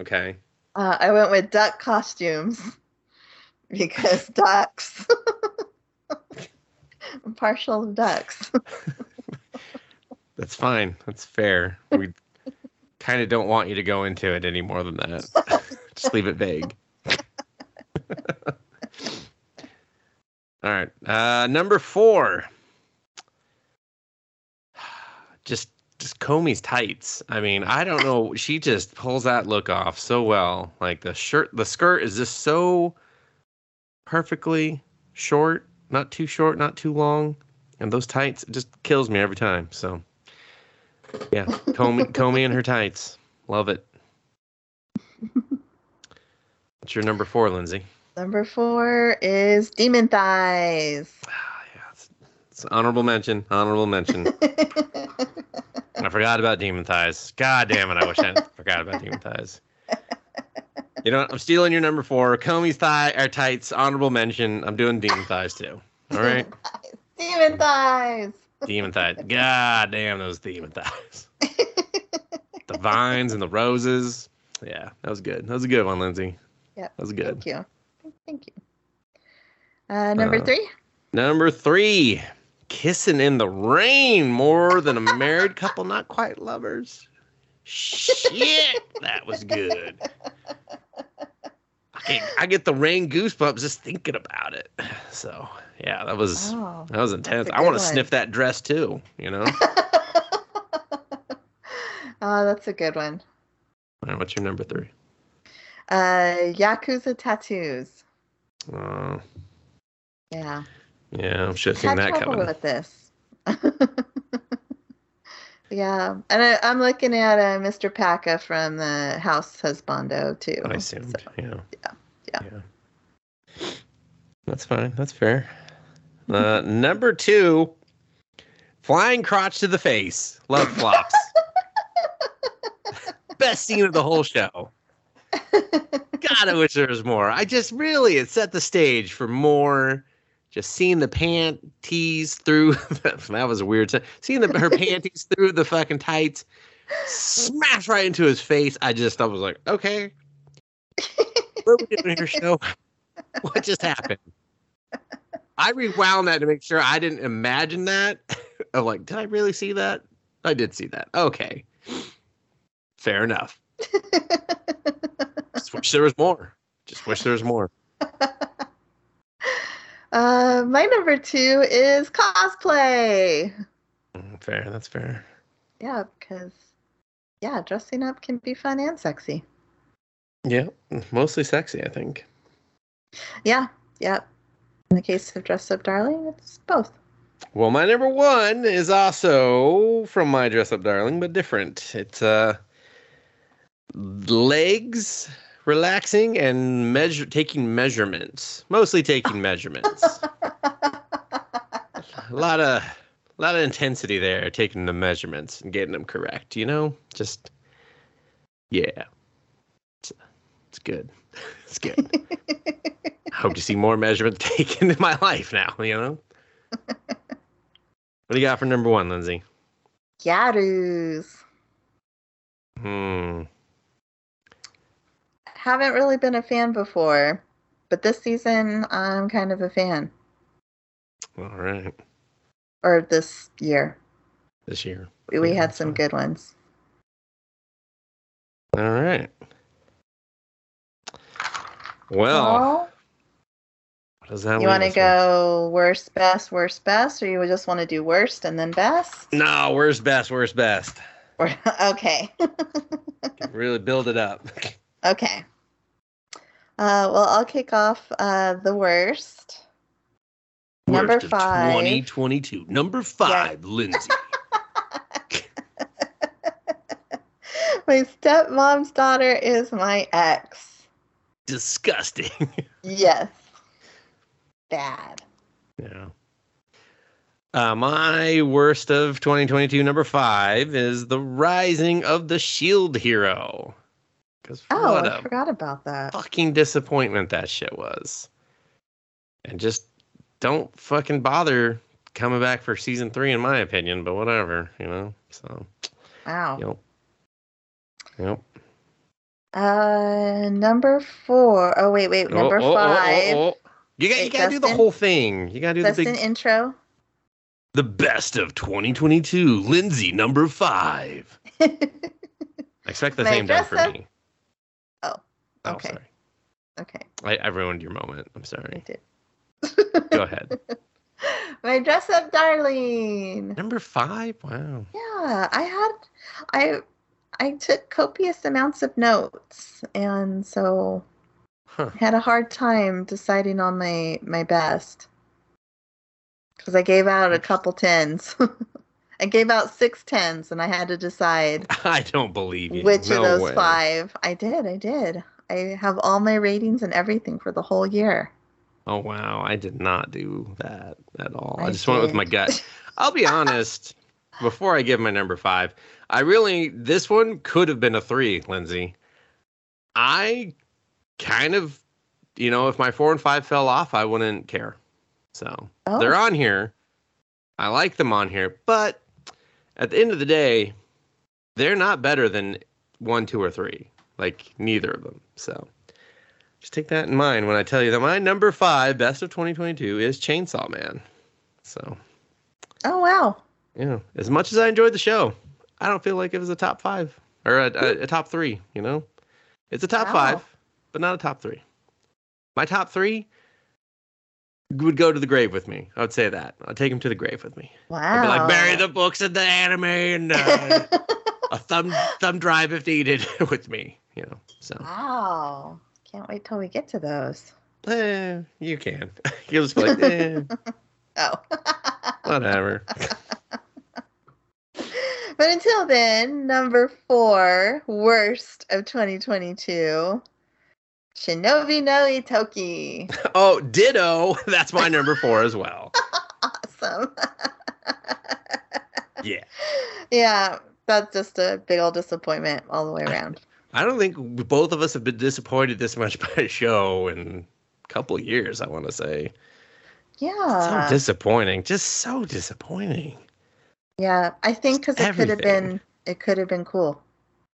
Okay. Uh, I went with duck costumes because ducks. I'm partial to ducks. That's fine. That's fair. We kind of don't want you to go into it any more than that. Just leave it vague. All right. Uh, number four. Just just Komi's tights. I mean, I don't know. She just pulls that look off so well. Like the shirt, the skirt is just so perfectly short, not too short, not too long, and those tights it just kills me every time. So, yeah, Komi, Komi and her tights, love it. What's your number four, Lindsay? Number four is demon thighs. Ah, yeah, it's, honorable mention. Honorable mention. I forgot about demon thighs. God damn it! I wish I forgot about demon thighs. You know what? I'm stealing your number four. Komi's thigh or tights. Honorable mention. I'm doing demon thighs too. All right. demon thighs. Demon thighs. God damn those demon thighs. The vines and the roses. Yeah, that was good. That was a good one, Lindsay. Yeah, That was good. Thank you. Thank you. Uh, number Uh, three. Number three, kissing in the rain more than a married couple, not quite lovers. Shit, that was good. I, I get the rain goosebumps just thinking about it. So yeah, that was Oh. that was intense. I want to sniff that dress too. You know. oh, that's a good one. All right, what's your number three? Uh, Yakuza tattoos. Uh, Yeah. yeah, I'm shifting Had that trouble coming. with this. yeah, and I, I'm looking at uh, Mr. Paka from the House Husbando too. I assumed. so- yeah. yeah, yeah. Yeah. That's fine. That's fair. Uh, number two, flying crotch to the face. Love flops. Best scene of the whole show. God, I wish there was more. I just really it set the stage for more. Just seeing the panties through that was a weird. se- Seeing the, her panties through the fucking tights, smash right into his face. I just I was like, okay, what are we doing here, show? What just happened? I rewound that to make sure I didn't imagine that. I'm like, did I really see that? I did see that. Okay, fair enough. Just wish there was more. Just wish there was more. uh, my number two is cosplay. Mm, Fair, that's fair. Yeah, because yeah, dressing up can be fun and sexy. Yeah, mostly sexy, I think. Yeah, yeah. In the case of Dress Up Darling, it's both. Well, my number one is also from my dress up darling, but different. It's uh legs relaxing and measure taking measurements. Mostly taking measurements. a lot of a lot of intensity there taking the measurements and getting them correct, you know? Just yeah. It's, it's good. It's good. I hope to see more measurements taken in my life now, you know? What do you got for number one, Lindsay? Yarus. Hmm. Haven't really been a fan before, but this season I'm kind of a fan. All right. Or this year. This year. We, we Yeah, had some good ones. All right. Well. What does that You want to go worst, best, worst, best, or you just want to do worst and then best? No, worst, best? worst, best? Or, okay. Really build it up. okay. Uh, well, I'll kick off uh, the worst. Number Worst of five. 2022. Number five, Lindsay. my stepmom's daughter is my ex. Disgusting. Yes. Bad. yeah. Uh, my worst of 2022, number five, is the rising of the Shield hero. Because Oh, what I forgot about that. fucking disappointment that shit was. And just don't fucking bother coming back for season three, in my opinion. But whatever, you know. So, Wow. yep, yep. Uh, number four. Oh wait, wait. Number Oh, oh, oh, oh, five. oh. You got. You got to do the whole thing. You gotta do That's the an big, intro. the best of 2022. Lindsay, number five. I expect the My same dress for up- me. Oh, Oh, okay. sorry. okay. I, I ruined your moment. I'm I sorry. did. Go ahead. My dress up darling. Number five. Wow. Yeah, I had I I took copious amounts of notes and so Huh. Had a hard time deciding on my my best. Cuz I gave out a couple tens. I gave out six tens and I had to decide I don't believe you. which No of those way. five. I did. I did. I have all my ratings and everything for the whole year. Oh wow, I did not do that at all. I, I just went with my gut. I'll be honest. Before I give my number five, I really this one could have been a three, Lindsay. I kind of, you know, if my four and five fell off, I wouldn't care. So Oh. they're on here. I like them on here, but at the end of the day, they're not better than one, two, or three. Like neither of them. So just take that in mind when I tell you that my number five best of 2022 is Chainsaw Man. So Oh wow. Yeah, as much as I enjoyed the show, I don't feel like it was a top five or a, a, a top three. You know, it's a top Wow. five, but not a top three. My top three would go to the grave with me. I would say that. I'd take him to the grave with me. Wow. I'd be like, bury the books and the anime and uh, a thumb thumb drive if needed with me. You know, so wow. Can't wait till we get to those. eh, you can. You'll just be like, eh, Oh. whatever. But until then, number four, worst of 2022, Shinobi no Ittoki. Oh, ditto. That's my number four as well. Awesome. Yeah. yeah, that's just a big old disappointment all the way around. I don't think both of us have been disappointed this much by a show in a couple of years, I want to say. Yeah. so disappointing. Just so disappointing. Yeah, I think because it could have been it could have been cool.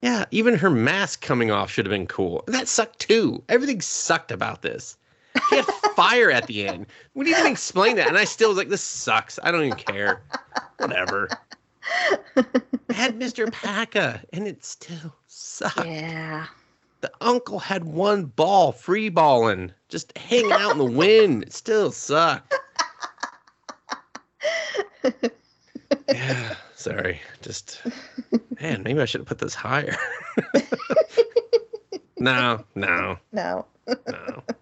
Yeah, even her mask coming off should have been cool. That sucked too. Everything sucked about this. She had fire at the end. We didn't even explain that. And I still was like, this sucks. I don't even care. Whatever. It had Mr. Paka, and it still sucked. yeah. The uncle had one ball, free balling, just hanging out in the wind. It still sucked. Yeah, sorry. Just man, maybe I should have put this higher. no, no, No. no.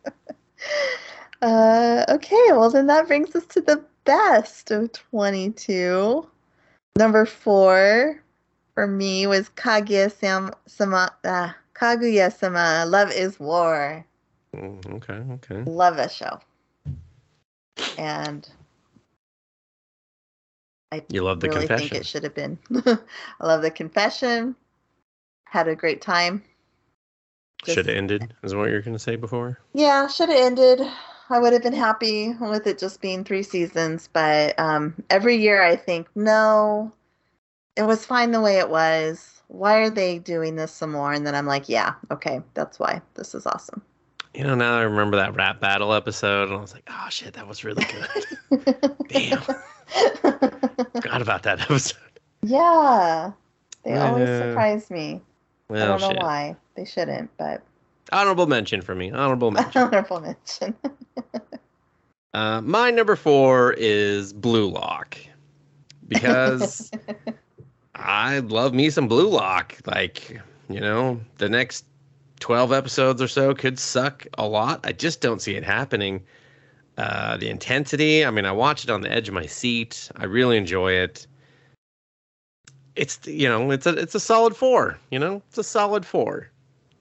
Uh, okay, well then that brings us to the best of 22. Number four for me was Kaguya Sam Sama uh, Kaguya Sama Love is War. Mm, Okay, okay. Love that show. And I You love the really confession. think it should have been. I love the confession. Had a great time. Just- Should have ended, is what you're gonna say before. Yeah, should have ended. I would have been happy with it just being three seasons, but um, every year I think, no, it was fine the way it was. Why are they doing this some more? And then I'm like, yeah, okay, that's why. This is awesome. You know, now I remember that rap battle episode, and I was like, oh shit, that was really good. Damn. Forgot about that episode. yeah, they always surprise me. I don't know shit. why. They shouldn't, but Honorable mention for me. Honorable mention. honorable mention. Uh, my number four is Blue Lock because I love me some Blue Lock. Like, you know, the next 12 episodes or so could suck a lot. I just don't see it happening. Uh, the intensity, I mean, I watch it on the edge of my seat. I really enjoy it. It's you know, it's a it's a solid four. You know, it's a solid four,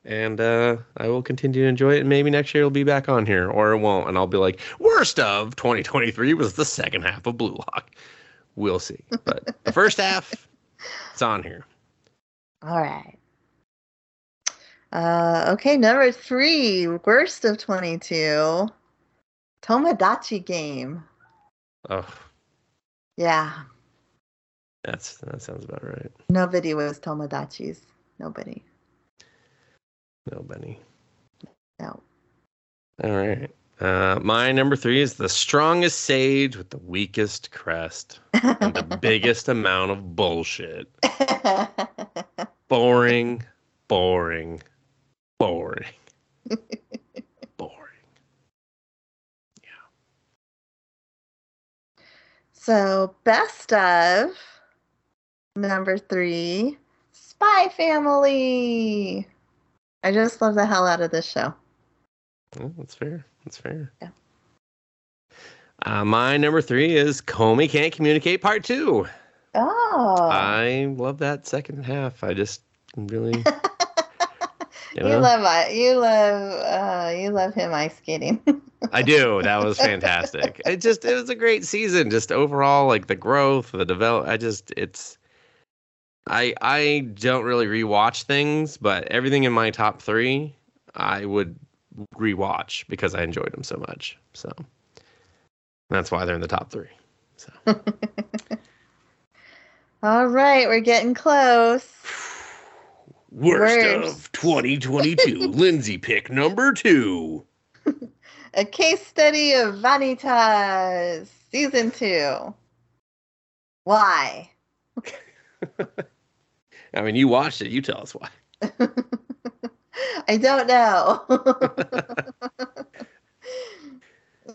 and uh, I will continue to enjoy it. And maybe next year it'll be back on here, or it won't, and I'll be like, worst of 2023 was the second half of Blue Lock. We'll see, but the first half, it's on here. All right. Uh, okay, number three, worst of 22, Tomodachi game. Oh, Yeah, that's that sounds about right. nobody was Tomodachi's. Nobody. Nobody. No. All right. Uh, my number three is the strongest sage with the weakest crest and the biggest amount of bullshit. Boring, boring, boring, boring. Yeah. so, best of number three, Spy Family. I just love the hell out of this show. Well, that's fair. That's fair. Yeah. Uh, my number three is Komi Can't Communicate Part Two. Oh. I love that second half. I just really, you you love you love uh, you love him ice skating. I do. That was fantastic. It just it was a great season. Just overall, like the growth, the develop. I just it's. I I don't really rewatch things, but everything in my top three, I would rewatch because I enjoyed them so much. So that's why they're in the top three. So All right, we're getting close. worst, Worst. of 2022, Lindsay pick number two. A case study of Vanitas, season two. Why? I mean, you watched it. You tell us why. I don't know.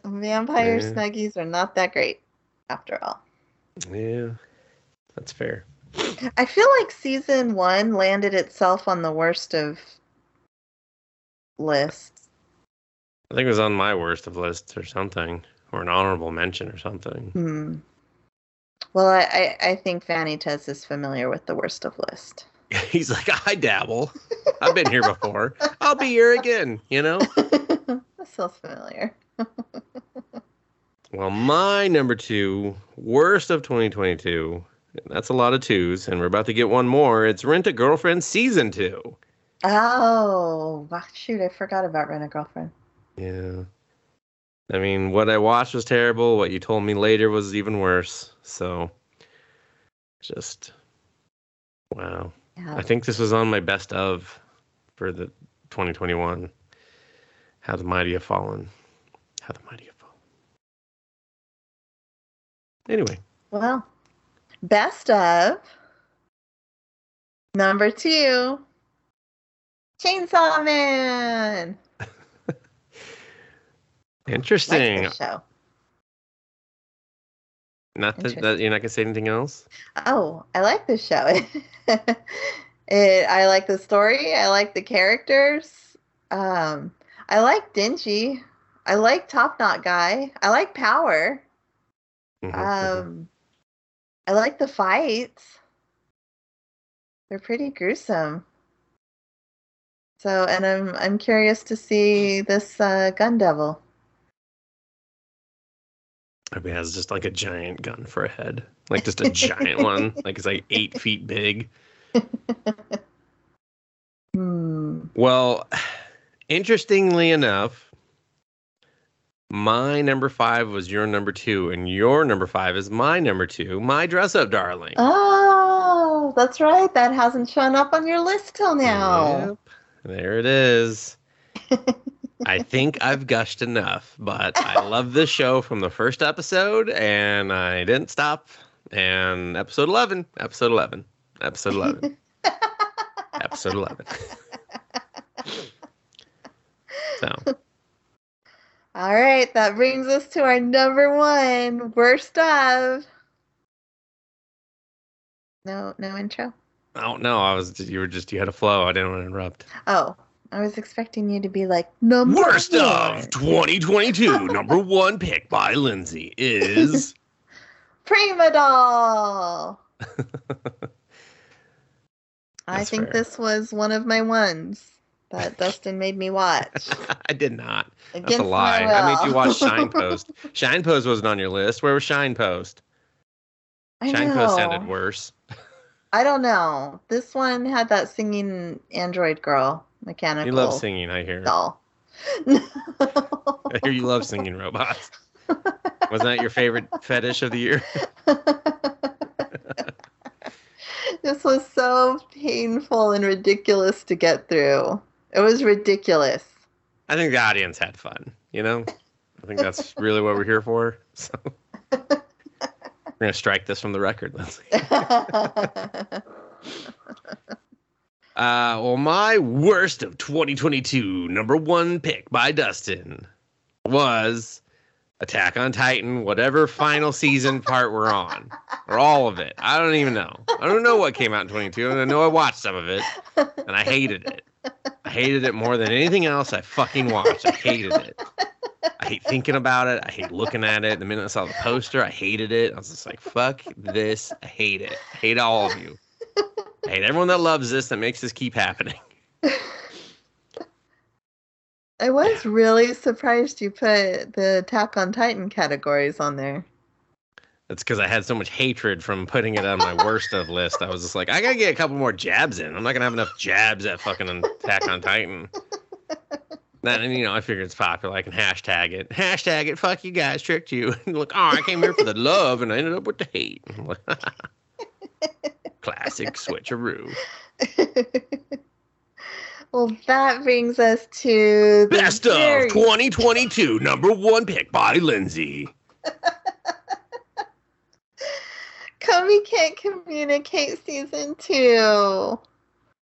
Vampire Yeah. snuggies are not that great, after all. Yeah, that's fair. I feel like season one landed itself on the worst of lists. I think it was on my worst of lists or something, or an honorable mention or something. Hmm. Well, I, I, I think Vanitas is familiar with the worst of list. He's like, I dabble. I've been here before. I'll be here again, you know? that feels familiar. Well, my number two, worst of 2022, that's a lot of twos, and we're about to get one more. It's Rent a Girlfriend Season 2. Oh, ah, shoot, I forgot about Rent a Girlfriend. Yeah. I mean, what I watched was terrible. What you told me later was even worse. So, just, wow. Yeah. I think this was on my best of for the 2021. How the mighty have fallen. How the mighty have fallen. Anyway, Well, best of number two, Chainsaw Man. interesting. Like show. not that, that you're not gonna say anything else. Oh, I like this show. it, I like the story. I like the characters. Um, I like Denji. I like Top Knot Guy. I like Power. Mhm, mhm. Um, I like the fights. They're pretty gruesome. So, and I'm I'm curious to see this uh, Gun Devil. I mean, it has just like a giant gun for a head, like just a giant one, like it's like eight feet big. Hmm. Well, interestingly enough, my number five was your number two, and your number five is my number two, my dress up darling. Oh, that's right. That hasn't shown up on your list till now. Yep, there it is. I think I've gushed enough, but I love this show from the first episode, and I didn't stop. And episode 11, episode 11, episode 11, episode 11. so, All right, that brings us to our number one worst of. No, no intro. Oh no, I was you were just you had a flow. I didn't want to interrupt. Oh, I was expecting you to be like number Worst one. of 2022, number one pick by Lindsay is. Prima Doll. I think fair. this was one of my ones that Dustin made me watch. I did not. That's a lie. I made you watch Shine Post. Shine Post wasn't on your list. Where was Shine Post? I Shine know. Post sounded worse. I don't know. This one had that singing android girl, mechanical You love singing, I hear. doll. I hear you love singing robots. Wasn't that your favorite fetish of the year? this was so painful and ridiculous to get through. It was ridiculous. I think the audience had fun. You know, I think that's really what we're here for. So we're gonna strike this from the record, Lindsay. Uh, well, my worst of 2022 number one pick by Dustin was Attack on Titan, whatever final season part we're on, or all of it. I don't even know. I don't know what came out in 22, and I know I watched some of it, and I hated it. I hated it more than anything else I fucking watched. I hated it. I hate thinking about it. I hate looking at it. The minute I saw the poster, I hated it. I was just like, fuck this. I hate it. I hate all of you. I hate everyone that loves this that makes this keep happening. I was really surprised you put the Attack on Titan categories on there. That's because I had so much hatred from putting it on my worst of list. I was just like, I gotta get a couple more jabs in. I'm not gonna have enough jabs at fucking Attack on Titan. Then you know, I figured it's popular. I can hashtag it. Hashtag it. Fuck you guys, tricked you. Look, oh, I came here for the love, and I ended up with the hate. Classic switcheroo. well, that brings us to the Best of 2022, number one pick by Lindsay. Komi can't communicate season two.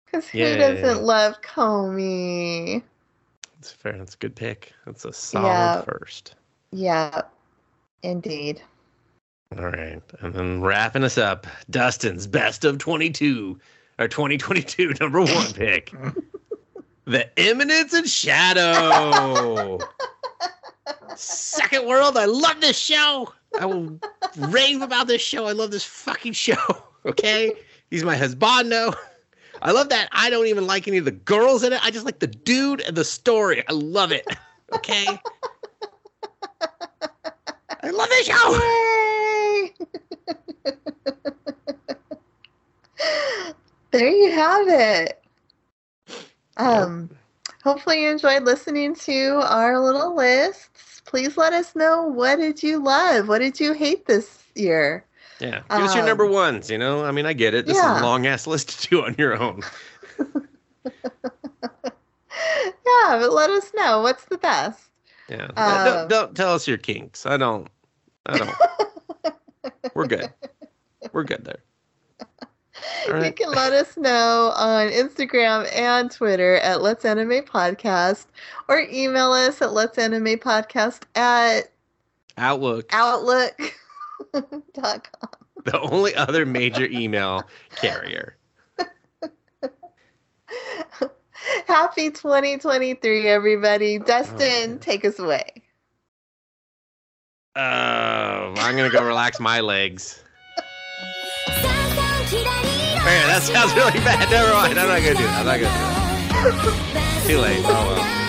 Because who Yay. doesn't love Komi? That's fair. That's a good pick. That's a solid Yeah. first. Yeah, indeed. All right. And then wrapping us up, Dustin's best of 22, or 2022 number one pick. the Eminence and Shadow. Second World, I love this show. I will rave about this show. I love this fucking show. Okay? He's my husbando. I love that I don't even like any of the girls in it. I just like the dude and the story. I love it. Okay? I love this show. There you have it. Um, hopefully you enjoyed listening to our little lists. Please let us know what did you love? What did you hate this year? Yeah. Give us your Um, number ones, you know? I mean, I get it. This is a long ass list to do on your own. Yeah, but let us know what's the best. Yeah. Uh, don't, Um, don't tell us your kinks. I don't. I don't. We're good. We're good there. All You can let us know on Instagram and Twitter at Let's Anime Podcast or email us at Let's Anime Podcast at Outlook, outlook.com. the only other major email carrier. Happy 2023, everybody. Oh, Dustin, Oh. take us away. Oh, I'm going to go relax my legs. That sounds really bad. Never mind. I'm not to do that. I'm not to do that. Too late. Oh, well.